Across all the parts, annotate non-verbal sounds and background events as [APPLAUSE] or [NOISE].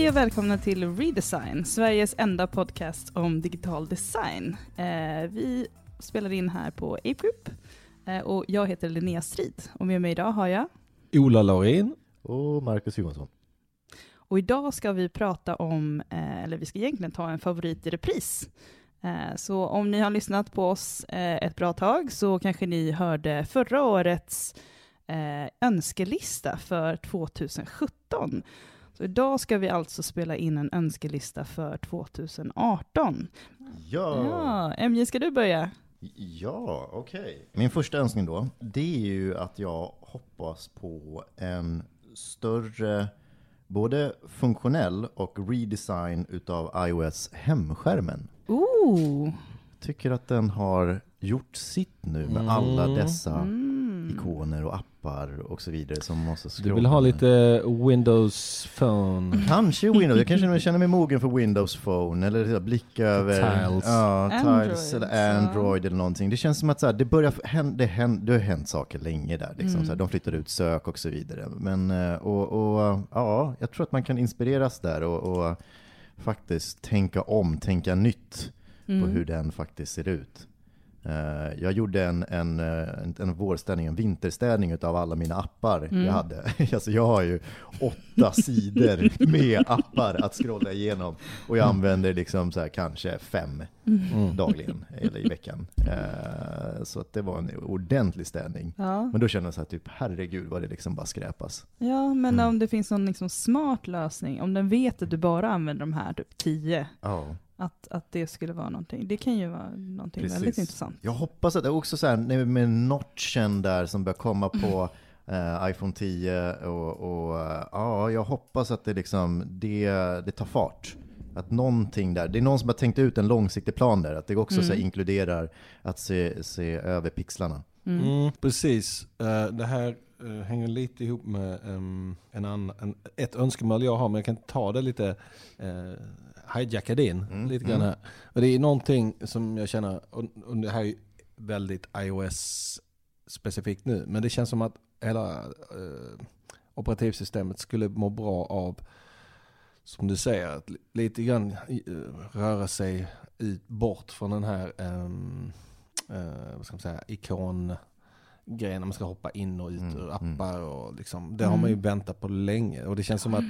Hej och välkomna till Redesign, Sveriges enda podcast om digital design. Eh, vi spelar in här på Ape Group eh, och jag heter Linnea Strid och med mig idag har jag Ola Laurin. Och Marcus Johansson. och idag ska vi prata om, eh, eller vi ska egentligen ta en favorit i repris. Eh, Så om ni har lyssnat på oss eh, ett bra tag så kanske ni hörde förra årets eh, önskelista för 2017. Så idag ska vi alltså spela in en önskelista för 2018. Ja, Ja, MJ ska du börja? ja okej. Min första önskning då, det är ju att jag hoppas på en större, både funktionell och redesign utav iOS hemskärmen. Ooh! Tycker att den har gjort sitt nu med alla dessa Mm. Ikoner och appar och så vidare som måste Du scrolla vill ha lite Windows Phone? Kanske Windows, jag kanske känner mig mogen för Windows Phone eller blicka över Tiles. Ja, Android, Tiles eller så. Android eller någonting. Det känns som att så här, det, börjar det, händer, det har hänt saker länge där. Liksom, Mm. så här, de flyttar ut sök och så vidare. Men, eh, och, och, ja, jag tror att man kan inspireras där och, och faktiskt tänka om, tänka nytt på Mm. hur den faktiskt ser ut. Eh, jag gjorde en, en, eh, en, en vårstädning, en vinterstädning av alla mina appar Mm. jag hade. [LAUGHS] Alltså jag har ju åtta [LAUGHS] sidor med appar att scrolla igenom och jag använder liksom så här kanske fem Mm. dagligen eller i veckan. Eh, så att det var en ordentlig städning. Ja. Men då kände jag så här typ herregud vad det liksom bara skräpas. ja, men Mm. om det finns någon liksom smart lösning, om den vet att du bara använder de här typ 10, Ja. Att, att det skulle vara någonting. Det kan ju vara någonting Precis. väldigt intressant. Jag hoppas att det är också så här med notchen där som börjar komma på [CLEARS THROAT] eh, iPhone 10 och, och eh, ja, jag hoppas att det liksom, det, det tar fart. Att någonting där, det är någon som har tänkt ut en långsiktig plan där, att det också så här, Mm. inkluderar att se, se över pixlarna. Mm. Mm, precis. Eh, det här eh, hänger lite ihop med ehm, en annan, en, ett önskemål jag har, men jag kan ta det lite, uh, hijacka det in Mm, lite grann mm. här. Och det är någonting som jag känner, och, och det här är väldigt iOS-specifikt nu, men det känns som att hela eh, operativsystemet skulle må bra av, som du säger, att li- lite grann röra sig ut, bort från den här ehm, eh, vad ska man säga, ikon grejen när man ska hoppa in och ut Mm, ur mm. appar och liksom, det har man ju Mm. väntat på länge och det känns som att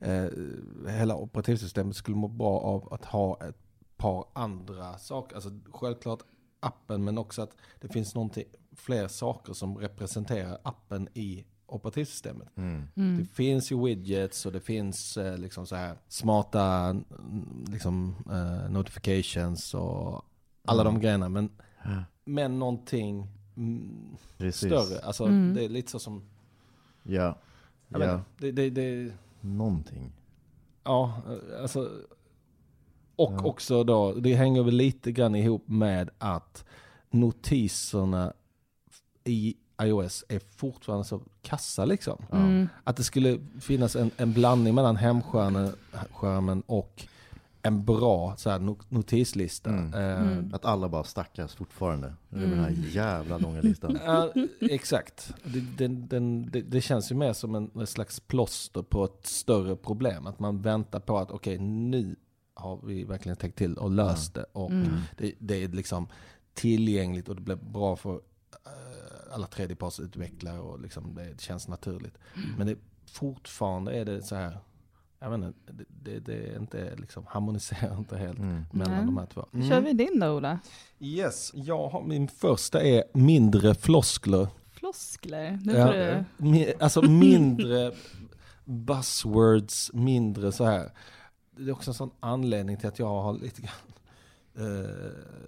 eh, hela operativsystemet skulle må bra av att ha ett par andra saker, alltså självklart appen men också att det finns någonting, fler saker som representerar appen i operativsystemet. Mm. Mm. Det finns ju widgets och det finns eh, liksom så här smarta liksom, eh, notifications och alla Mm. de grejerna. Men, men någonting mm, Precis. större. Alltså Mm. det är lite så som, Ja. ja. inte, det, det, det, Någonting. ja alltså. Och Ja. också då, det hänger väl lite grann ihop med att notiserna i iOS är fortfarande så kassa liksom. Mm. Att det skulle finnas en, en blandning mellan hemskärmen skärmen och en bra så här, no- notislista. Mm. Eh, Mm. Att alla bara stackas fortfarande. Det är den här Mm. jävla långa listan. [LAUGHS] ja, exakt. Det, den, den, det, det känns ju mer som en, en slags plåster på ett större problem. Att man väntar på att okej nu har vi verkligen tänkt till och löst det. Och Mm. det, det är liksom tillgängligt och det blir bra för eh, alla tredjepartsutvecklare och liksom det känns naturligt. Men det, fortfarande är det så här, jag inte, det, det, det är inte liksom, harmoniserar inte helt Mm. mellan Nej. de här två. Kör vi din då Ola? Yes, jag har, min första är mindre floskler. Floskler? Nu Ja, får du... mi- alltså mindre buzzwords, mindre så här. Det är också en sån anledning till att jag har lite grann eh,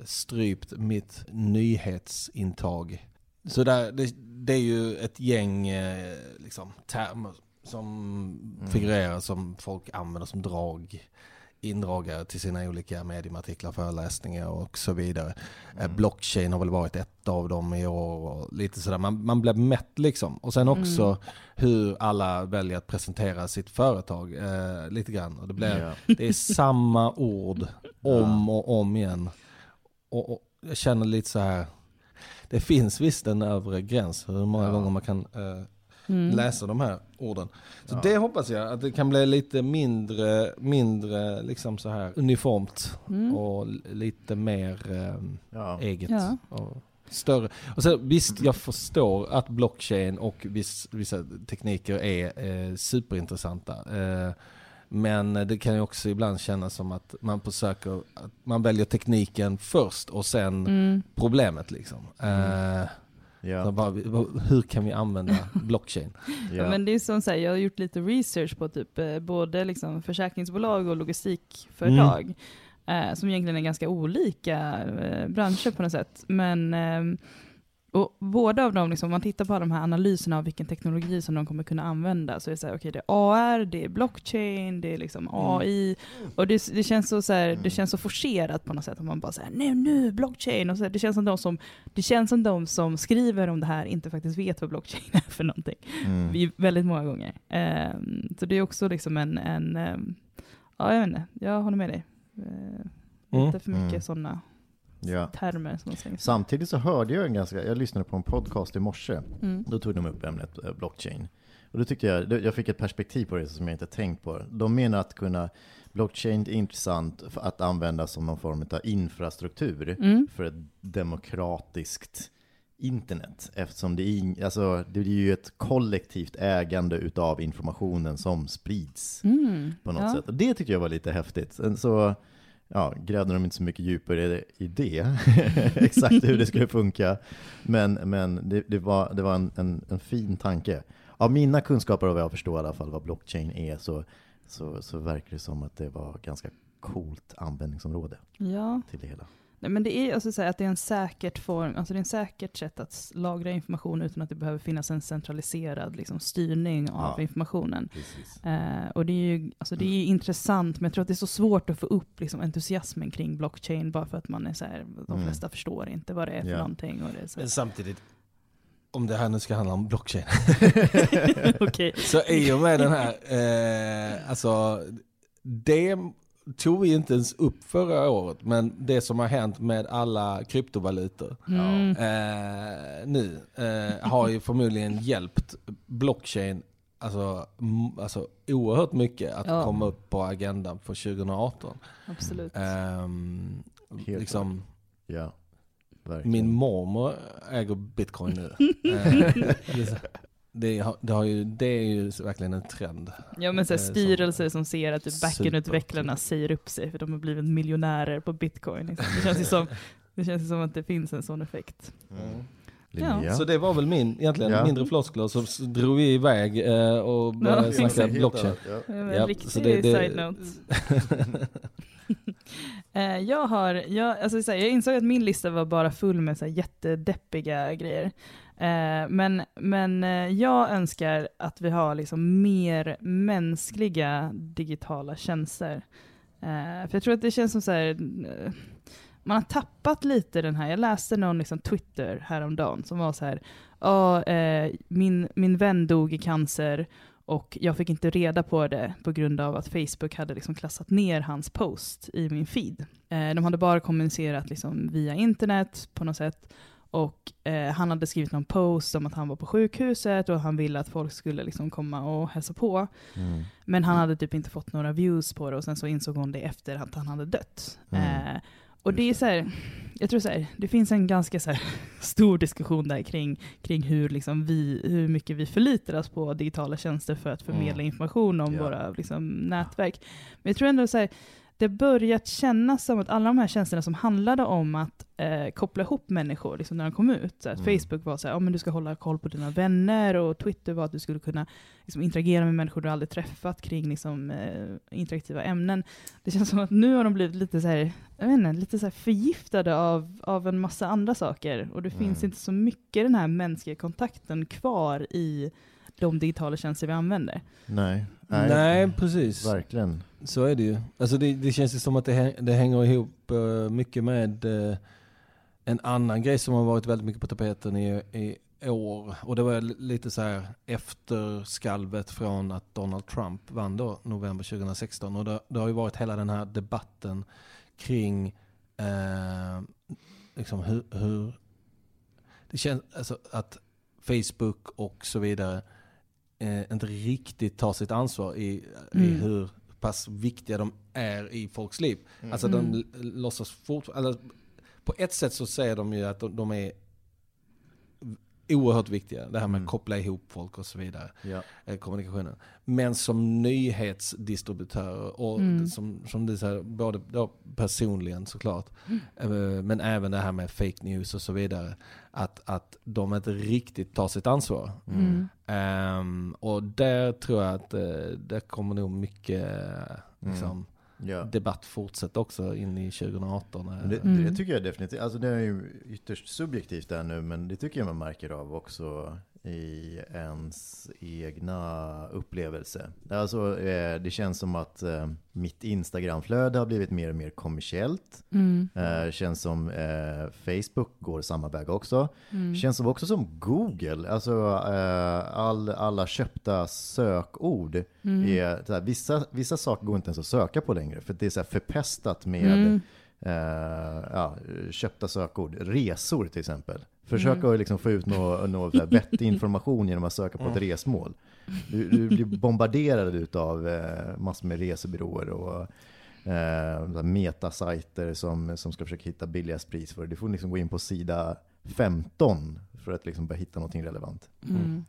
strypt mitt nyhetsintag. Så där, det, det är ju ett gäng eh, liksom, termer som figurerar som folk använder som drag indragare till sina olika mediumartiklar, föreläsningar och så vidare. Eh, blockchain har väl varit ett av dem i år och lite sådär. Man, man blir mätt liksom. Och sen också Mm. hur alla väljer att presentera sitt företag eh, lite grann. Och det, blir, Ja. det är samma ord [LAUGHS] om och om igen. Och, och jag känner lite så här. Det finns visst en övre gräns hur många Ja. gånger man kan eh, Mm. läsa de här orden. Så Ja. det hoppas jag att det kan bli lite mindre, mindre liksom så här uniformt Mm. och lite mer eh, Ja. eget. Ja. Och större. Och så, visst, jag förstår att blockchain och viss, vissa tekniker är eh, superintressanta. Eh, men det kan ju också ibland kännas som att man försöker, att man väljer tekniken först och sen Mm. problemet liksom. Eh, så Ja. bara, hur kan vi använda [LAUGHS] blockchain? Ja. Men det är som så här, jag har gjort lite research på typ eh, både liksom försäkringsbolag och logistikföretag. Eh, som egentligen är ganska olika eh, branscher på något sätt. Men ehm, och båda av dem, liksom, om man tittar på de här analyserna av vilken teknologi som de kommer kunna använda, så är det så här, okej det är AR, det är blockchain, det är liksom AI, och det, det, känns så, så här, det känns så forcerat på något sätt, att man bara säger nu, nu, blockchain, och så här, det, känns som de som, det känns som de som skriver om det här inte faktiskt vet vad blockchain är för någonting. Mm. Väldigt många gånger. Ehm, så det är också liksom en, en ehm, ja jag vet inte, jag håller med dig. Uh, Mm. Inte för mycket Mm. sådana Ja. termer som slängs. Samtidigt så hörde jag en ganska, jag lyssnade på en podcast i morse, Mm. då tog de upp ämnet eh, blockchain. Och då tyckte jag, jag fick ett perspektiv på det som jag inte tänkt på. De menar att kunna, blockchain är intressant för att använda som någon form av infrastruktur Mm. för ett demokratiskt internet. Eftersom det är, alltså, det är ju ett kollektivt ägande utav informationen som sprids Mm. på något ja. sätt. Och det tyckte jag var lite häftigt. Så ja, grävde de inte så mycket djupare i det, [LAUGHS] exakt hur det skulle funka. Men, men det, det var, det var en, en, en fin tanke. Av mina kunskaper och vad jag förstår i alla fall vad blockchain är så, så, så verkar det som att det var ganska coolt användningsområde Ja, till det hela. Nej, men det är alltså så att det är en säkert form, alltså det är en säkert sätt att lagra information utan att det behöver finnas en centraliserad liksom, styrning av Ja. informationen. Eh, och det är ju alltså det är ju intressant, men jag tror att det är så svårt att få upp liksom, entusiasmen kring blockchain bara för att man är så här, de Mm. flesta förstår inte vad det är för Ja. någonting. Och det Men samtidigt, om det här nu ska handla om blockchain, [LAUGHS] Okej. så i och med den här, eh, alltså det tog vi inte ens upp förra året, men det som har hänt med alla kryptovalutor Mm. eh, nu eh, har ju [LAUGHS] förmodligen hjälpt blockchain alltså, alltså oerhört mycket att Ja. komma upp på agendan för 2018. Absolut. Helt liksom, Ja, verkligen. min mormor äger bitcoin nu. [LAUGHS] [LAUGHS] Det, det, har, det, har ju, det är ju verkligen en trend. Ja men så här, Eh, som- styrelser som ser att typ backend-utvecklarna säger upp sig för de har blivit miljonärer på bitcoin. Liksom. Det känns ju som, det känns ju som att det finns en sån effekt. Mm. Ja. Så det var väl min, egentligen Ja. mindre floskler, så drog vi iväg eh, och började Ja. snacka blockchain. ja. Ja, En riktig så det- det- side-note. [LAUGHS] Eh, jag, har, jag, alltså, så här, jag insåg att min lista var bara full med så här, jättedeppiga grejer. Eh, men men eh, jag önskar att vi har liksom, mer mänskliga digitala tjänster. Eh, för jag tror att det känns som så här, eh, man har tappat lite den här, jag läste någon liksom, Twitter häromdagen som var så här, "Ja, eh, min, min vän dog i cancer och jag fick inte reda på det på grund av att Facebook hade liksom klassat ner hans post i min feed. Eh, de hade bara kommunicerat liksom via internet på något sätt. Och eh, han hade skrivit någon post om att han var på sjukhuset och han ville att folk skulle liksom komma och hälsa på. Mm. Men han hade typ inte fått några views på det och sen så insåg hon det efter att han hade dött. Mm. Eh, och det är så här, jag tror så här, det finns en ganska så här [LAUGHS] stor diskussion där kring, kring hur, liksom vi, hur mycket vi förlitar oss på digitala tjänster för att förmedla Mm. information om Ja. våra liksom, nätverk. Men jag tror ändå så här, det börjat kännas som att alla de här tjänsterna som handlade om att eh, koppla ihop människor liksom när de kom ut, så att Mm. Facebook var så här, ja, men du ska hålla koll på dina vänner och Twitter var att du skulle kunna liksom, interagera med människor du aldrig träffat kring liksom, eh, interaktiva ämnen. Det känns som att nu har de blivit lite så här, jag vet inte, lite så här förgiftade av, av en massa andra saker. Och det Mm. finns inte så mycket den här mänskliga kontakten kvar i de digitala tjänster vi använder. Nej. Nej, precis. Verkligen. Så är det ju. Alltså det, det känns ju som att det, häng- det hänger ihop eh, mycket med eh, en annan grej som har varit väldigt mycket på tapeten i, i år. Och det var li- lite så här efter skalvet från att Donald Trump vann då november 2016. Och det, det har ju varit hela den här debatten kring eh, liksom hur, hur det känns alltså att Facebook och så vidare eh, inte riktigt tar sitt ansvar i, i Mm. hur pass viktiga de är i folks liv. Mm. Alltså Mm. de l- låtsas fortfarande, eller på ett sätt så säger de ju att de, de är oerhört viktiga. Det här med Mm. att koppla ihop folk och så vidare. Ja. eh, kommunikationen. Men som nyhetsdistributörer och Mm. som, som du säger, både då personligen såklart, eh, men även det här med fake news och så vidare. Att, att de inte riktigt tar sitt ansvar. Mm. Ehm, och där tror jag att eh, det kommer nog mycket eh, liksom, Ja. debatt fortsätta också in i 2018. eh. Det, Mm. det tycker jag definitivt, alltså det är ju ytterst subjektivt där nu, men det tycker jag man märker av också i ens egna upplevelse. Alltså eh, det känns som att eh, mitt Instagramflöde har blivit mer och mer kommersiellt. Mm. Eh, känns som eh, Facebook går samma väg också. Mm. Känns som också som Google, alltså all, alla köpta sökord. Mm. Är, så här, vissa, vissa saker går inte ens att söka på längre för det är så här förpestat med Mm. ja, köpta sökord. Resor till exempel. Försöka Mm. att liksom få ut någon nå, vettig information genom att söka på ett Mm. resmål. Du, du blir bombarderad av eh, massor med resebyråer och eh, metasajter som, som ska försöka hitta billigast pris för det. Du får liksom gå in på sida 15 för att liksom börja hitta någonting relevant. Mm.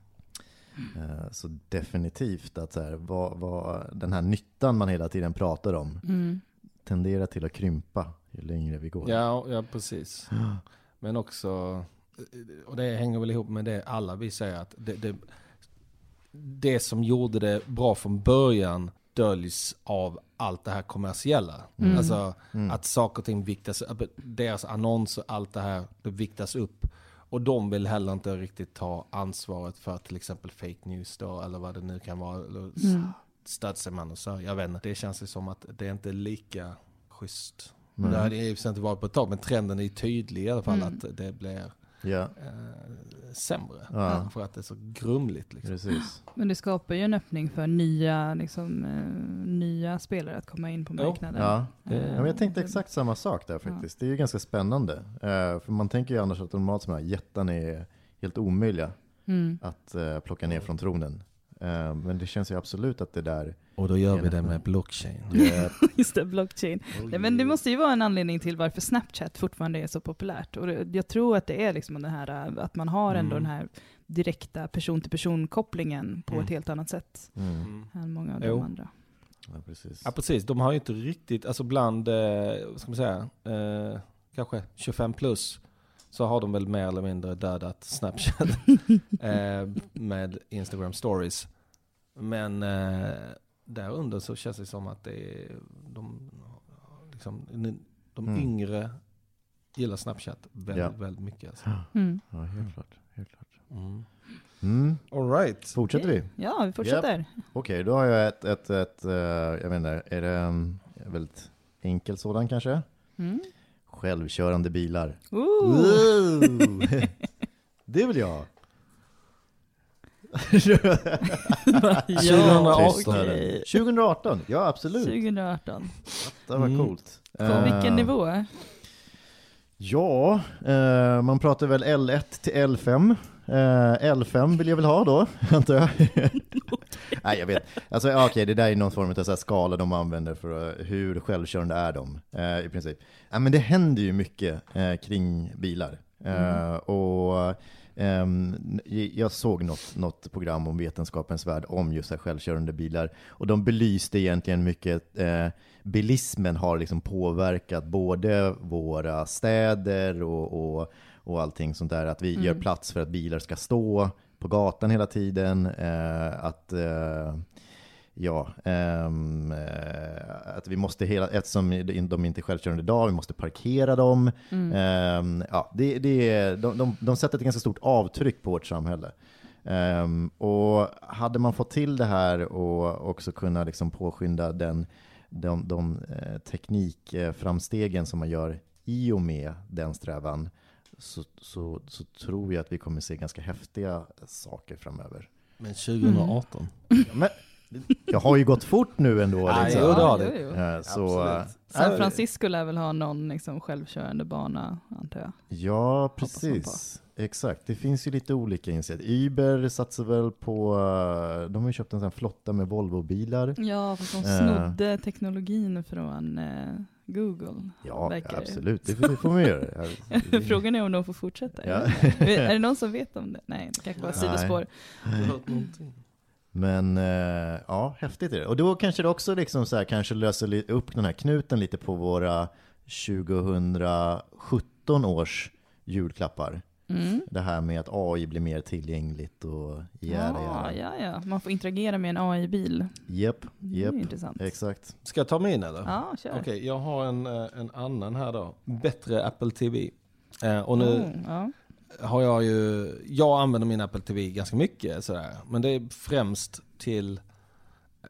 Eh, så definitivt att så här, vad, vad, den här nyttan man hela tiden pratar om Mm. tenderar till att krympa ju längre vi går. Ja, ja precis. Men också, och det hänger väl ihop med det alla vi säger att det, det, det som gjorde det bra från början döljs av allt det här kommersiella. Mm. Alltså Mm. att saker och ting viktas upp, deras annonser, allt det här, det viktas upp. Och de vill heller inte riktigt ta ansvaret för till exempel fake news då, eller vad det nu kan vara. Mm. stödseman och så. Jag vet inte, det känns ju som att det är inte lika schysst. Nej. Det har det inte varit på ett tag, men trenden är ju tydlig i alla fall Mm. att det blir Ja, eh, sämre. Ja. För att det är så grumligt. Liksom. precis. Men det skapar ju en öppning för nya, liksom, eh, nya spelare att komma in på marknaden. Ja. Eh, Ja, men jag tänkte exakt samma sak där faktiskt. Det är ju ganska spännande. Eh, för man tänker ju annars att normalt som här jättarna är helt omöjliga Mm. att eh, plocka ner från tronen. Eh, men det känns ju absolut att det där... Och då gör vi det med blockchain. Yeah. [LAUGHS] Just det, blockchain. Nej, men det måste ju vara en anledning till varför Snapchat fortfarande är så populärt. Och jag tror att det är liksom den här, äh, att man har ändå Mm. den här direkta person-till-person-kopplingen på Mm. ett helt annat sätt Mm. än många av Jo. de andra. Ja, precis. Ja precis, de har ju inte riktigt, alltså bland, eh, vad ska man säga, eh, kanske 25 plus. Så har de väl mer eller mindre dödat Snapchat [LAUGHS] eh, med Instagram stories. Men eh, där under så känns det som att det är de, liksom, de Mm. yngre gillar Snapchat väldigt, Ja. väldigt mycket. Alltså. Mm. Ja, helt klart. Helt klart. Mm. Mm. All right. Fortsätter vi? Ja, vi fortsätter. Okej, då har jag ett, ett, ett eh, jag vet inte, är det en väldigt enkel sådan kanske? Mm. Självkörande bilar. Ooh. Wow! [LAUGHS] det vill jag ha. [LAUGHS] ja, Tystnaden. okej. 2018, ja absolut. 2018. Det var Mm. coolt. På Eh, vilken nivå? Ja, eh, man pratar väl L1 till L5. Eh, L5 vill jag väl ha då, [LAUGHS] antar jag. [LAUGHS] Nej, jag vet. Alltså, okej, det där är någon form av så här skala de använder för hur självkörande är de, eh, i princip. Ja, men det händer ju mycket kring bilar. Eh, och ehm, jag såg något, något program om vetenskapens värld om just här självkörande bilar. Och de belyste egentligen mycket eh, bilismen har liksom påverkat både våra städer och, och, och allting sånt där. Att vi Mm. gör plats för att bilar ska stå på gatan hela tiden. Eh, att eh, Ja, eh, att vi måste hela, eftersom de inte är självkörande idag, vi måste parkera dem. Mm. Ehm, ja, det, det, är- de, de, de sätter ett ganska stort avtryck på vårt samhälle. Ehm, och hade man fått till det här och också kunna liksom påskynda den, de, de eh, teknikframstegen som man gör i och med den strävan så, så, så tror jag att vi kommer se ganska häftiga saker framöver. Men 2018? Men Jag har ju gått fort nu ändå. Ja, Liksom. jo, det har jo, det. jo. Eh, Så. San Francisco lär väl ha någon liksom självkörande bana, antar jag. ja, precis. Exakt, det finns ju lite olika initiativ. Uber satsar väl på, eh, de har ju köpt en sån här flotta med Volvo-bilar. Ja, fast de Eh. snodde teknologin från eh, Google. Ja, verkar det. absolut, det, det får man göra. [LAUGHS] Det- Frågan är om de får fortsätta. Ja. är det någon som vet om det? Nej, det kanske var sidospår. Men eh, ja, häftigt är det. Och då kanske det också liksom så här, kanske löser upp den här knuten lite på våra 2017 års julklappar. Mm. Det här med att AI blir mer tillgängligt och jära, Ja, jära. ja, ja. Man får interagera med en AI-bil. Japp, Det är japp, ju intressant. exakt. Ska jag ta min eller? Ja, kör. Okej, jag har en, eh, en annan här då. Bättre Apple TV. Eh, och nu Oh, ja. Har jag ju, jag använder min Apple TV ganska mycket sådär. Men det är främst till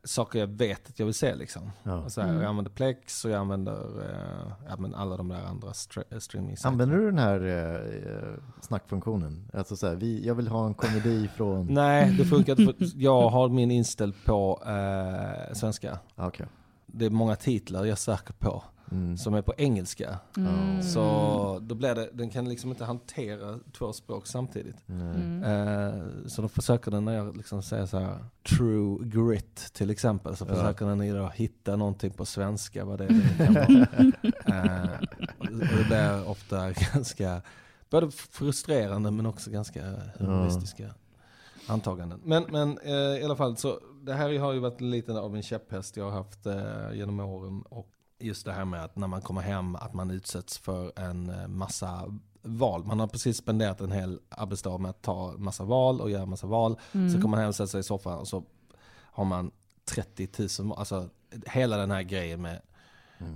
saker jag vet att jag vill se liksom. Ja. Så här, Mm. Jag använder Plex och jag använder eh, ja, men alla de där andra stre- streaming Använder du den här eh, snackfunktionen? Alltså så här, vi, jag vill ha en komedi [LAUGHS] från... Nej, det funkar inte. Jag har min inställd på eh, svenska. Ah, Okej. Det är många titlar jag söker på Mm. som är på engelska. Mm. Så då blir det, den kan liksom inte hantera två språk samtidigt. Mm. Eh, så då försöker den när jag liksom säger så här true grit till exempel. Så Ja. försöker den ju då hitta någonting på svenska vad det, är det kan vara. [LAUGHS] eh, och det blir ofta ganska, både frustrerande men också ganska humoristiska antaganden. Men, men eh, i alla fall så, det här har ju varit lite av en käpphäst jag har haft eh, genom åren. Och just det här med att när man kommer hem att man utsätts för en eh, massa val. Man har precis spenderat en hel arbetsdag med att ta massa val och göra massa val. Mm. Så kommer man hem och sätter sig i soffan och så har man 30 000, alltså hela den här grejen med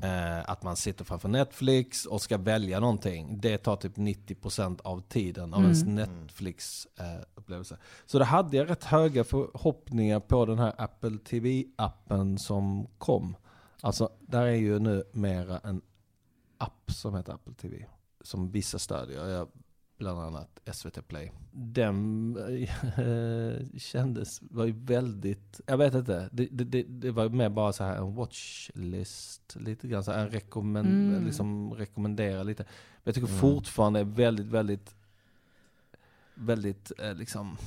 eh, att man sitter framför Netflix och ska välja någonting. Det tar typ 90% av tiden av Mm. ens Netflix-upplevelse. så då hade jag rätt höga förhoppningar på den här Apple TV-appen som kom. Alltså, där är ju nu mera en app som heter Apple TV. Som vissa stödjer. Jag, bland annat SVT Play. Den eh, [LAUGHS] kändes, var ju väldigt, jag vet inte. Det, det, det, var mer bara så här en watchlist. Lite grann så här en rekommend, Mm. liksom rekommendera lite. Men jag tycker Mm. fortfarande är väldigt, väldigt, väldigt eh, liksom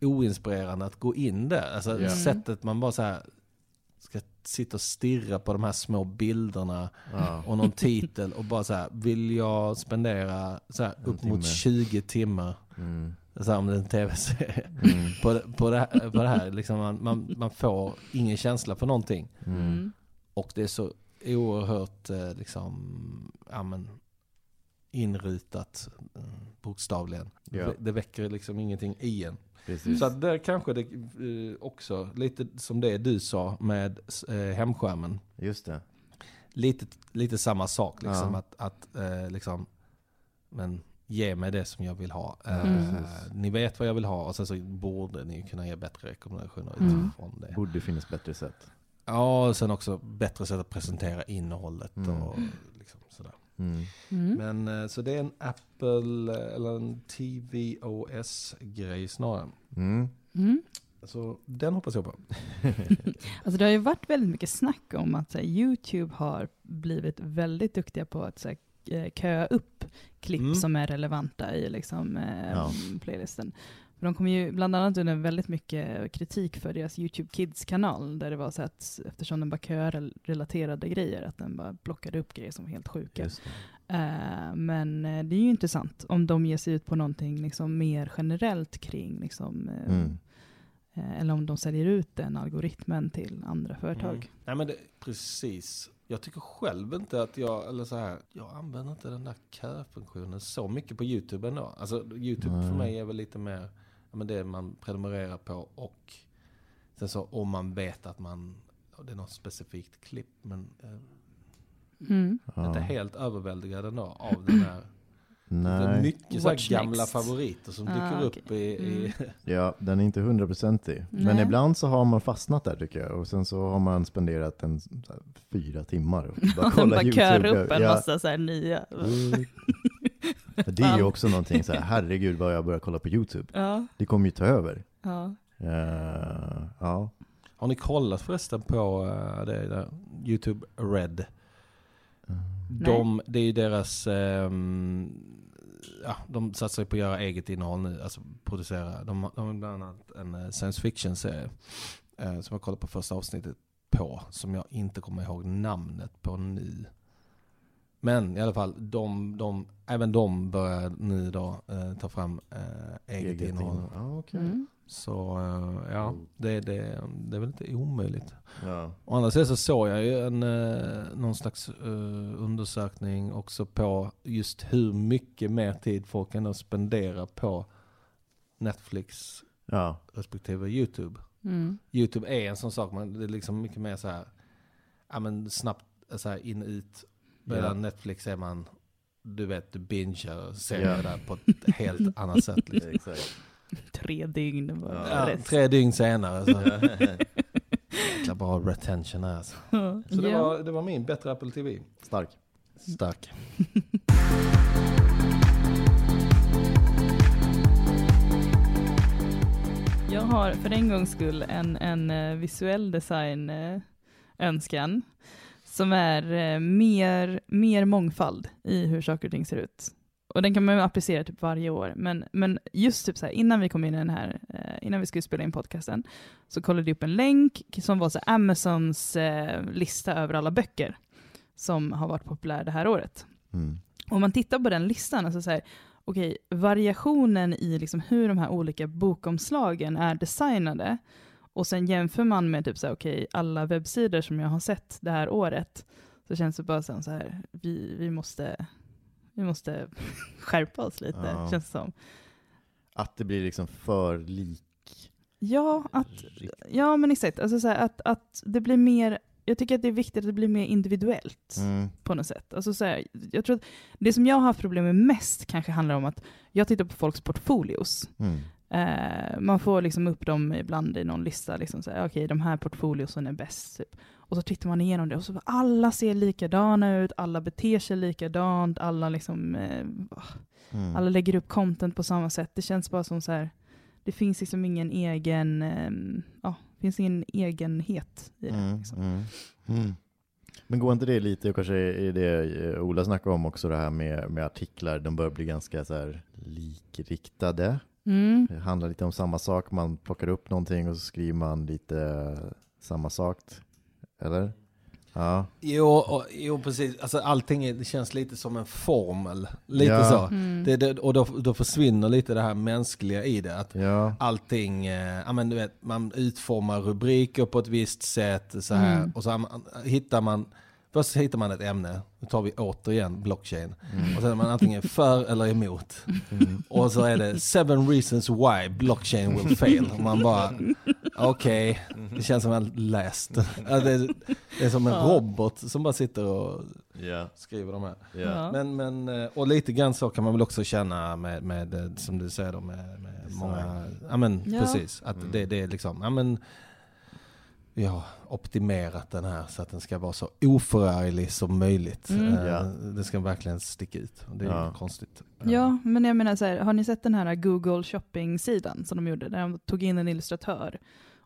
oinspirerande att gå in där. Alltså Ja. sättet man bara så här ska sitta och stirra på de här små bilderna Ja. och någon titel och bara så här, vill jag spendera så här, upp timme. mot 20 timmar, Mm. så här, om det är en tv-serie, Mm. på, på, det här, på det här. Liksom man, man, man får ingen känsla för någonting. Mm. Mm. Och det är så oerhört eh, liksom, ja men, inrutat eh, bokstavligen. Ja. Det, det väcker liksom ingenting i en. Precis. Så att där kanske det eh, också, lite som det du sa med eh, hemskärmen. Just det. Lite, lite samma sak liksom. Ja. Att, att eh, liksom, men ge mig det som jag vill ha. Mm. Precis. Ni vet vad jag vill ha och sen så borde ni kunna ge bättre rekommendationer Mm. utifrån det. Borde finnas bättre sätt. Ja, och sen också bättre sätt att presentera innehållet Mm. och liksom. Mm. Mm. Men eh, så det är en Apple eh, eller en tvOS-grej snarare. Mm. Mm. Så den hoppas jag på. [LAUGHS] Alltså det har ju varit väldigt mycket snack om att så här, YouTube har blivit väldigt duktiga på att så här, köa upp klipp Mm. som är relevanta i liksom, eh, Ja. playlisten. För de kom ju bland annat under väldigt mycket kritik för deras YouTube Kids-kanal, där det var så att eftersom den bara köar relaterade grejer, att den bara blockade upp grejer som var helt sjuka. Just det. Eh, men eh, det är ju intressant om de ger sig ut på någonting liksom mer generellt kring, liksom, eh, Mm. eh, eller om de säljer ut den algoritmen till andra företag. Mm. Nej men det, precis. Jag tycker själv inte att jag, eller så här, jag använder inte den där köfunktionen så mycket på YouTube ändå. Alltså YouTube för Nej. mig är väl lite mer, men det man prenumererar på och sen så om man vet att man, det är något specifikt klipp men eh, Mm. inte helt överväldigad ändå av den här. Det [CLEARS THROAT] är Nej, mycket så gamla next? favoriter som Ah, dyker okej. upp i, i [LAUGHS] ja, den är inte hundraprocentig. Men Nej. ibland så har man fastnat där tycker jag. Och sen så har man spenderat en, så här, fyra timmar och bara [LAUGHS] kolla bara kör YouTube. upp en Ja. massa så här nya. Mm. Det är ju också någonting så här, herregud vad jag börjar kolla på YouTube. Ja, Det kommer ju ta över. ja. Eh, ja. Har ni kollat förresten på eh, det där, YouTube Red? De, det är ju deras, ehm, ja, de satsar ju på att göra eget innehåll nu, alltså producera. De, de har bland annat en eh, science fiction-serie eh, som jag kollade på första avsnittet på, som jag inte kommer ihåg namnet på nu. Men i alla fall, de, de, även de börjar nu då eh, ta fram eh, eget, innehåll. Ja, okej. Mm. Så eh, ja, det, det, det är väl inte omöjligt. Ja. Å andra sidan så såg jag ju en, eh, någon slags eh, undersökning också på just hur mycket mer tid folk ändå spenderar på Netflix ja. respektive YouTube. Mm. YouTube är en sån sak, men det är liksom mycket mer så här, ja men snabbt så här in ut. Medan Ja. Netflix är man, du vet, du bingear serier Ja. där på ett helt [LAUGHS] annat sätt. Liksom. Exakt. Tre dygn var Ja, tre dygn senare så jäkla bra retention här alltså. Så det, Ja. var, det var min bättre Apple TV. Stark. Stark. [LAUGHS] Jag har för en gångs skull en, en eh, visuell design eh, önskan som är eh, mer, mer mångfald i hur saker och ting ser ut. Och den kan man applicera typ varje år, men, men just typ så här, innan vi kom in i den här, eh, innan vi skulle spela in podcasten, så kollade jag upp en länk som var så Amazons eh, lista över alla böcker som har varit populära det här året. Mm. Om man tittar på den listan, alltså så här, okej, variationen i liksom hur de här olika bokomslagen är designade, och sen jämför man med typ så här, okej, alla webbsidor som jag har sett det här året, så känns det bara som så här, vi, vi måste, vi måste [LAUGHS] skärpa oss lite, Ja. känns det som. Att det blir liksom för lik. Ja, att, ja men exakt, alltså så här, att, att det blir mer, jag tycker att det är viktigt att det blir mer individuellt. Mm. på något sätt. Alltså så här, jag tror att det som jag har haft problem med mest kanske handlar om att jag tittar på folks portfolios. Mm. Eh, man får liksom upp dem ibland i någon lista, liksom okej de här portfoliosen är bäst. Typ. Och så tittar man igenom det och så alla ser likadana ut, alla beter sig likadant, alla liksom, eh, Mm. alla lägger upp content på samma sätt. Det känns bara som så här, det finns liksom ingen egen, eh, ja, finns ingen egenhet i det. Mm, Liksom. mm, mm. Men går inte det lite, och kanske är det eh, Ola snackade om också, det här med, med artiklar, de börjar bli ganska så likriktade. Mm. Det handlar lite om samma sak, man plockar upp någonting och så skriver man lite samma sak. Eller? Ja. Jo, och, jo precis. Alltså, allting är, det känns lite som en formel. Lite Ja. så. Mm. Det, det, och då, då försvinner lite det här mänskliga i det. Att Ja. allting, eh, men du vet, man utformar rubriker på ett visst sätt så här. Mm. Och så har man, hittar man, först hittar man ett ämne, nu tar vi återigen blockchain. Och sen är man antingen för eller emot. Mm. Och så är det seven reasons why blockchain will fail. Och man bara, okej, det känns som jag läst. Det, är, det är som en robot som bara sitter och skriver de här. Ja. Men, men, eh, och lite grann så kan man väl också känna med, med eh, som du säger då, med, med många, ja men Ja. precis, att Mm. det, det är liksom, ja men vi har optimerat den här så att den ska vara så oförarglig som möjligt. Mm. Eh, Ja. Den ska verkligen sticka ut. Det är Ja. konstigt. Ja, men jag menar så här, har ni sett den här Google Shopping-sidan som de gjorde, där de tog in en illustratör?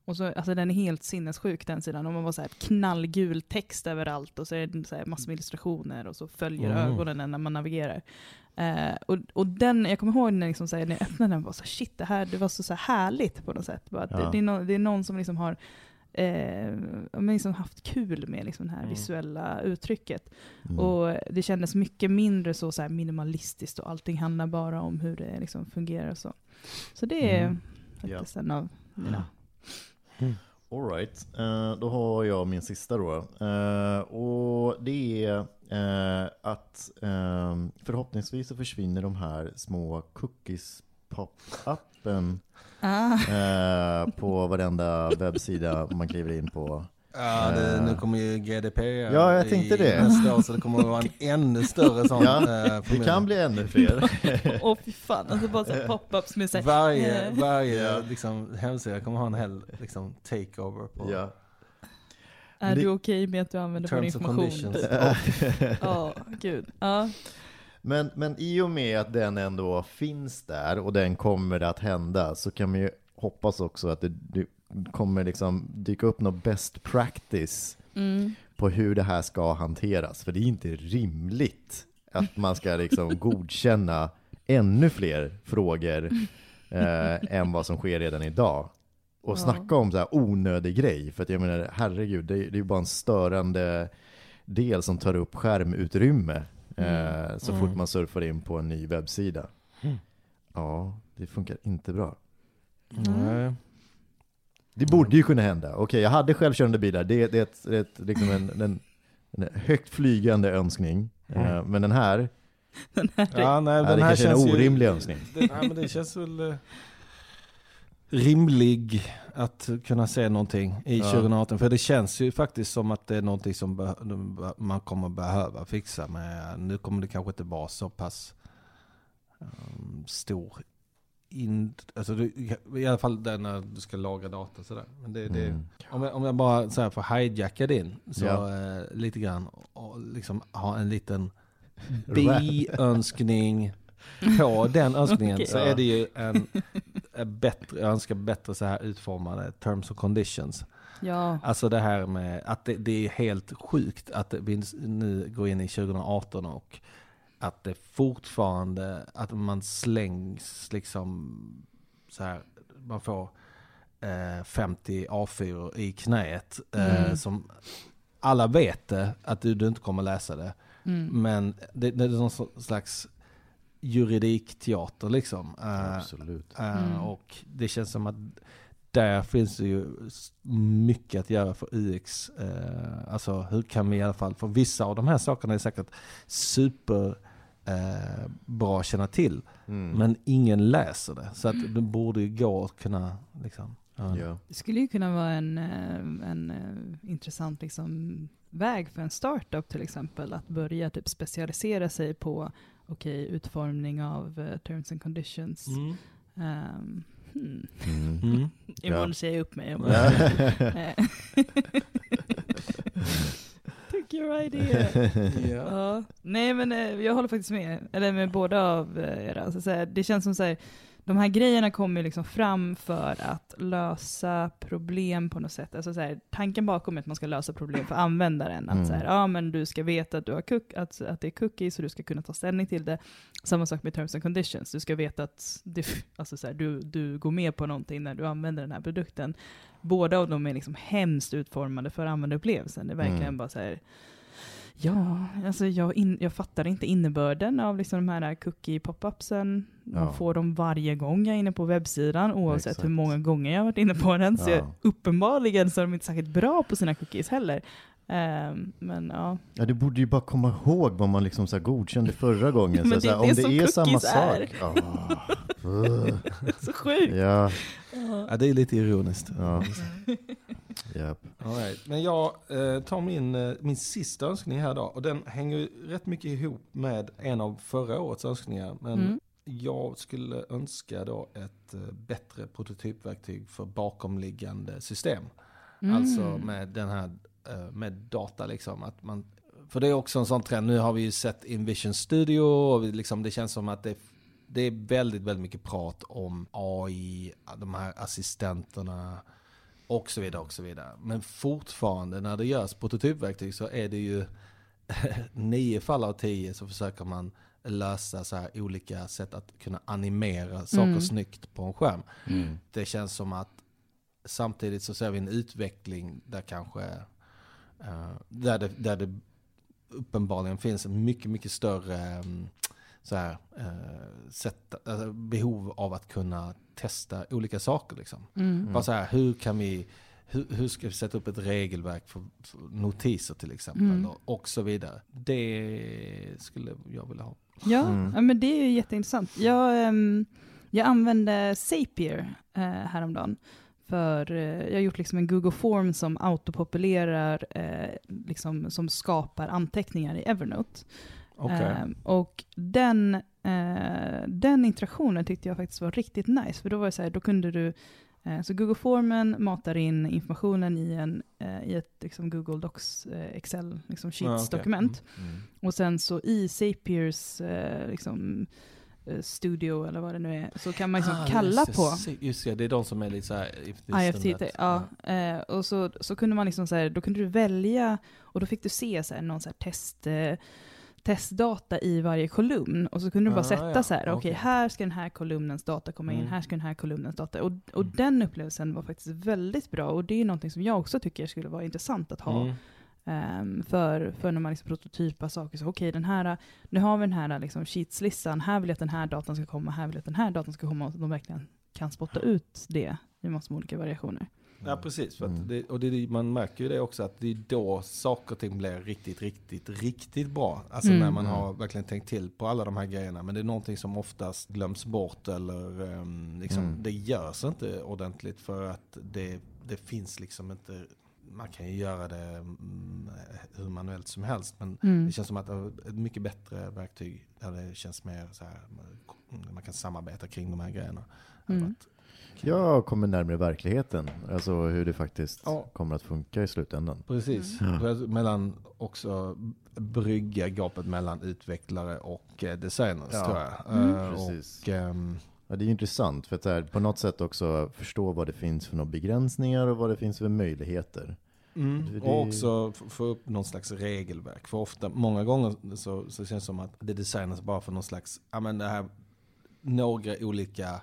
Och så, alltså den är helt sinnessjuk den sidan, och man var så här knallgul text överallt och så är det så här massor med illustrationer och så följer Mm. ögonen när man navigerar. Eh, och, och den, jag kommer ihåg när, liksom, så här, när jag öppnade den, var så här, shit det här det var så, så här härligt på något sätt. Bara att Ja. det, det, är no, det är någon som liksom har eh, ja, men liksom haft kul med liksom det här Mm. visuella uttrycket. Mm. Och det kändes mycket mindre så, så här minimalistiskt och allting handlar bara om hur det liksom fungerar och så. Så det är Mm. faktiskt en av mina. Alright, uh, då har jag min sista då. Eh, och det är eh, att eh, förhoppningsvis så försvinner de här små cookies pop-upen Ah. eh, på varenda webbsida man kliver in på. Ja, det, Eh. nu kommer ju GDPR Ja, jag tänkte i det. nästa år, så det kommer att vara en [LAUGHS] ännu större sån. Ja, eh, Det kan bli ännu fler. [LAUGHS] Åh fy fan, alltså bara så pop-ups med här, Varje, eh, varje liksom, hemsida kommer ha en hel liksom, takeover på ja. är det- du okej med att du använder vår terms of information? conditions. [LAUGHS] Ja, gud. Ja. Men, men i och med att den ändå finns där och den kommer att hända så kan man ju hoppas också att det, det kommer liksom dyka upp något best practice Mm. på hur det här ska hanteras. För det är inte rimligt att man ska liksom [LAUGHS] godkänna ännu fler frågor eh, än vad som sker redan idag. Och Ja. snacka om så här onödig grej, för att jag menar herregud, det är ju bara en störande del som tar upp skärmutrymme eh, så Mm. fort man surfar in på en ny webbsida. Mm. Ja, det funkar inte bra. Nej. Det borde ju kunna hända. Okej, jag hade självkörande bilar. Det, det är, ett, det är ett, liksom en, en, en högt flygande önskning. Eh, men den här, [LAUGHS] Den här Ja, nej, den det här kanske är en känns ju- orimlig önskning. Det, nej, men det känns väl eh, rimlig att kunna se någonting i Ja. 2018. För det känns ju faktiskt som att det är någonting som man kommer behöva fixa med. Nu kommer det kanske inte vara så pass um, stor in, alltså det, i alla fall där när du ska lagra data sådär. Men det, det, Mm. om, jag, om jag bara så här får hijacka din, så Ja. eh, lite grann, och liksom ha en liten bi-önskning på den önskningen Okej. så är det ju en, en bättre, jag önskar bättre så här utformade terms and conditions. Ja, Alltså det här med att det, det är helt sjukt att vi nu går in i 2018 och att det fortfarande, att man slängs liksom så här, man får eh, 50 A4 i knät eh, Mm. som alla vet det, att du, du inte kommer läsa det. mm. Men det, det är någon slags juridikteater liksom. Eh, Absolut. eh, Mm. Och det känns som att där finns det ju mycket att göra för UX. Eh, alltså hur kan vi i alla fall, för vissa av de här sakerna är säkert super bra att känna till. Mm. Men ingen läser det. Så att det borde ju gå att kunna liksom. ja. Det skulle ju kunna vara en, en eh, intressant liksom, väg för en startup till exempel, att börja typ specialisera sig på okej, utformning av eh, terms and conditions. Mm. Ehm, hmm. Mm. Mm. [LAUGHS] Imorgon Ja. säger jag upp mig. [LAUGHS] Took your idea. Ja. Ja. Nej men eh, jag håller faktiskt med, eller med båda av eh, era. Alltså, så här, det känns som så här, de här grejerna kommer liksom fram för att lösa problem på något sätt. Alltså, så här, tanken bakom är att man ska lösa problem för användaren. Att Mm. så här, ja, men du ska veta att, du har cook, att, att det är cookies och du ska kunna ta ställning till det. Samma sak med terms and conditions. Du ska veta att det, alltså, så här, du, du går med på någonting när du använder den här produkten. Båda av dem är liksom hemskt utformade för användarupplevelsen. Det är verkligen Mm. bara så här, Ja, alltså jag, in, jag fattar inte innebörden av liksom de här cookie pop-upsen. Man Ja. får dem varje gång jag är inne på webbsidan, oavsett Exakt. hur många gånger jag har varit inne på den. Så Ja. jag, uppenbarligen så är de inte särskilt bra på sina cookies heller. Ehm, men ja, Ja, du borde ju bara komma ihåg vad man liksom så här godkände förra gången. [LAUGHS] Men så det är så här, det om det är samma är. sak. [LAUGHS] Ah. Uh. så sjukt. ja, ja, det är lite ironiskt. ja. [LAUGHS] Japp. All right. Men jag eh, tar min, eh, min sista önskning här då. Och den hänger ju rätt mycket ihop med en av förra årets önskningar. Men Mm. jag skulle önska då ett eh, bättre prototypverktyg för bakomliggande system. Mm. Alltså med den här eh, med data liksom. Att man, för det är också en sån trend. Nu har vi ju sett Invision Studio och liksom, det känns som att det, det är väldigt, väldigt mycket prat om AI, de här assistenterna och så vidare och så vidare. Men fortfarande när det görs prototypverktyg så är det ju [LAUGHS] nio fall av tio så försöker man lösa så här olika sätt att kunna animera saker Mm. snyggt på en skärm. Mm. Det känns som att samtidigt så ser vi en utveckling där kanske eh, där, det, där det uppenbarligen finns en mycket, mycket större mm, så här, eh, sätt, alltså, behov av att kunna testa olika saker. Liksom. Mm. Bara så här, hur kan vi hur, hur ska vi sätta upp ett regelverk för, för notiser till exempel Mm. och, och så vidare. Det skulle jag vilja ha. Ja, Mm. ja, men det är ju jätteintressant. Jag, ehm, jag använde Zapier eh, häromdagen. För eh, jag har gjort liksom en Google Form som autopopulerar, eh, liksom, som skapar anteckningar i Evernote. Okej. Ehm, och den, eh, den interaktionen tyckte jag faktiskt var riktigt nice. För då var det så här, då kunde du, eh, så Google Formen matar in informationen i, en, eh, i ett liksom, Google Docs Excel liksom, Ja, okej. Sheets-dokument. Mm. Och sen så i Zapiers eh, liksom, Studio eller vad det nu är, så kan man liksom Ah, kalla just, på Just det, det är de som är lite så här... if this then IFTT, that. ja. Eh, och så, så kunde man liksom så här, då kunde du välja, och då fick du se så här, någon så här test, eh, testdata i varje kolumn. Och så kunde du bara Ah, sätta ja, så här, okej okej. här ska den här kolumnens data komma in, Mm. här ska den här kolumnens data. Och, och Mm. den upplevelsen var faktiskt väldigt bra, och det är någonting som jag också tycker skulle vara intressant att ha. Ehm, för, för när man liksom prototypar saker, så okej, den här, nu har vi den här liksom sheetslistan, här vill jag att den här datan ska komma, här vill jag att den här datan ska komma, och de verkligen kan spotta ut det i massor med olika variationer. Ja precis, för att Mm. det, och det, man märker ju det också att det är då saker och ting blir riktigt, riktigt, riktigt bra. Alltså Mm. när man har verkligen tänkt till på alla de här grejerna. Men det är någonting som oftast glöms bort eller um, liksom, Mm. det görs inte ordentligt för att det, det finns liksom inte, man kan ju göra det mm, hur manuellt som helst. Men Mm. det känns som att ett mycket bättre verktyg där det känns mer så här, man kan samarbeta kring de här grejerna. Mm. Jag kommer närmare verkligheten, alltså hur det faktiskt Ja. kommer att funka i slutändan. Precis. Mm. Mellan också brygga gapet mellan utvecklare och eh, designers Ja. tror jag. Mm. Eh, Precis. Och, ehm, Ja, det är intressant för att här, på något sätt också förstå vad det finns för några begränsningar och vad det finns för möjligheter. Det- och också få upp någon slags regelverk. För ofta, många gånger så, så känns det som att det designas bara för någon slags, ja men det här, några olika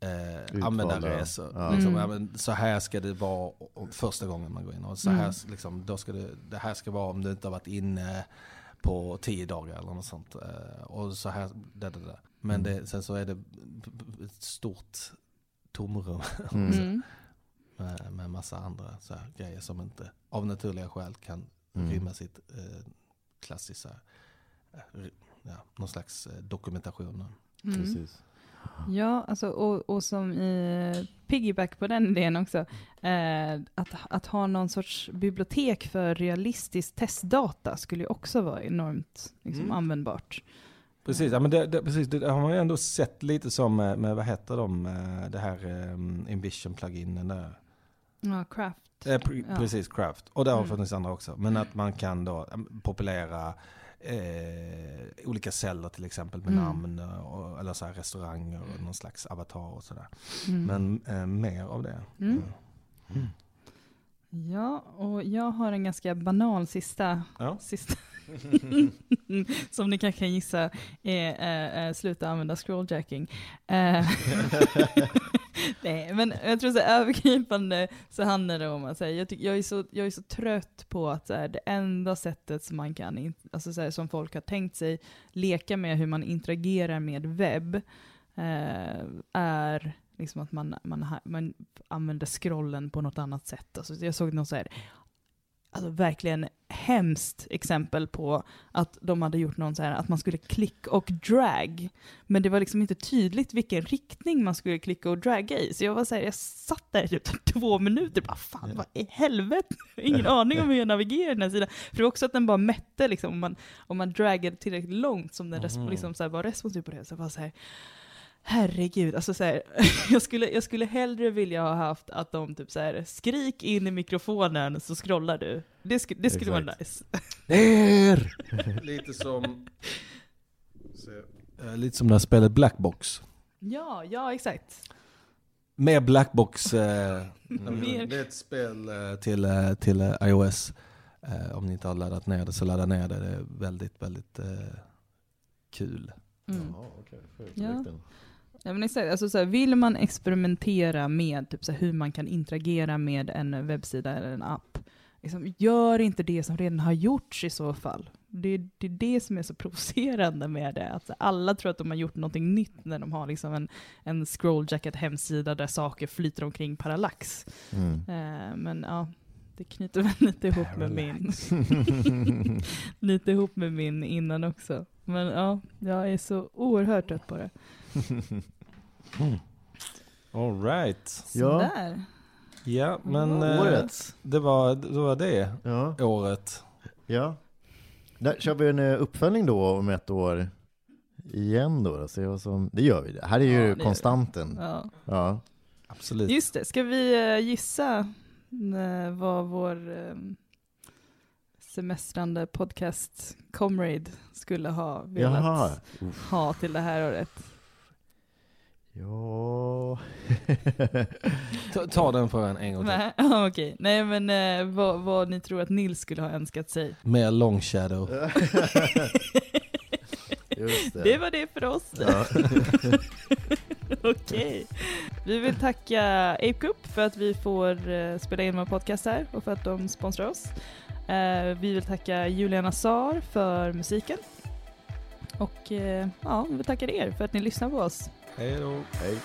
eh, användarresor. Ja. Liksom, Mm. ja, men så här ska det vara första gången man går in. Och så här, Mm. liksom, då ska det, det här ska vara om du inte har varit inne på tio dagar eller något sånt. Eh, och så här, där, där, där. Men Mm. det, sen så är det ett stort tomrum Mm. Mm. med, med massa andra så här, grejer som inte av naturliga skäl kan Mm. rymma sitt eh, klassiska, eh, ja, någon slags eh, dokumentation. Mm. Precis. Ja, alltså, och, och som i piggyback på den idén också, eh, att, att ha någon sorts bibliotek för realistisk testdata skulle ju också vara enormt liksom, Mm. användbart. Precis, ja, men det, det, precis, det har man ju ändå sett lite som med, med vad heter de, eh, det här um, Envision pluginen där. Ja, craft. Eh, pre, Ja. Precis, Craft. Och det har Mm. funnits andra också. Men att man kan då populera eh, olika celler till exempel med Mm. namn och, eller så här restauranger och någon slags avatar och sådär. Mm. Men eh, mer av det. Mm. Mm. Ja, och jag har en ganska banal sista, Ja. sista [LAUGHS] som ni kanske kan gissa är äh, äh, sluta använda scrolljacking. Eh, [LAUGHS] Nej, men jag tror så här, övergripande så handlar det om att så här, jag, tyck, jag, är så, jag är så trött på att så här, det enda sättet som man kan, in, alltså så här, som folk har tänkt sig, leka med hur man interagerar med webb, eh, är liksom att man, man, man använder scrollen på något annat sätt. Alltså, jag såg någon så här, alltså verkligen hemskt exempel på att de hade gjort någon så här, att man skulle klicka och drag. Men det var liksom inte tydligt vilken riktning man skulle klicka och dragga i. Så jag var så här, jag satt där i typ [LAUGHS] två minuter bara fan vad i helvete? [LAUGHS] Ingen aning om hur jag navigerar den här sidan. För det var också att den bara mätte liksom, om man, om man draggade tillräckligt långt som den Mhm. liksom så här, var responsiv på det. Så jag var så här, Herregud, alltså så här, [LAUGHS] jag, skulle, jag skulle hellre vilja ha haft att de typ så här, skrik in i mikrofonen så scrollar du. Det, sk- det skulle vara nice. Ner! [LAUGHS] lite som eh, lite som det här spelet Blackbox. Ja, ja exakt. Mer Blackbox. [LAUGHS] Mer. Det är ett spel eh, till, till iOS. Om ni inte har laddat ner det så ladda ner det. Det är väldigt, väldigt kul. Mm. Jaha, Ja. Ja, men exakt. Alltså, så här, vill man experimentera med typ, så här, hur man kan interagera med en webbsida eller en app, liksom, gör inte det som redan har gjorts i så fall. Det är det, som är så provocerande med det. Att alla tror att de har gjort någonting nytt när de har liksom, en, en scrolljacket hemsida där saker flyter omkring parallax. Mm. Eh, men ja, det knyter väl lite ihop med min, [LAUGHS] lite ihop med min innan också. Men ja, jag är så oerhört trött på det. [LAUGHS] All right. Ja. Sådär. Ja, men eh, Årets. det, var, det var det Ja, året. ja. Där kör vi en eh, uppföljning då om ett år igen då. då se vad som, det gör vi. Det här är ju Ja, det gör vi. konstanten. Ja. Ja. Absolut. Just det, ska vi eh, gissa eh, vad vår eh, semestrande podcast comrade skulle ha velat Jaha. ha till det här året? Ja. [LAUGHS] Ta, ta den frågan en gång till. Nej, [LAUGHS] okej. Nej men eh, vad, vad ni tror att Nils skulle ha önskat sig? Mer long shadow. [LAUGHS] Just det. Det var det för oss. Ja. Okej. Vi vill tacka Ape Group för att vi får eh, spela in vår podcast här och för att de sponsrar oss. Eh, vi vill tacka Julian Azar för musiken. Och eh, ja, vi vill tacka er för att ni lyssnar på oss. Hej då. Hej.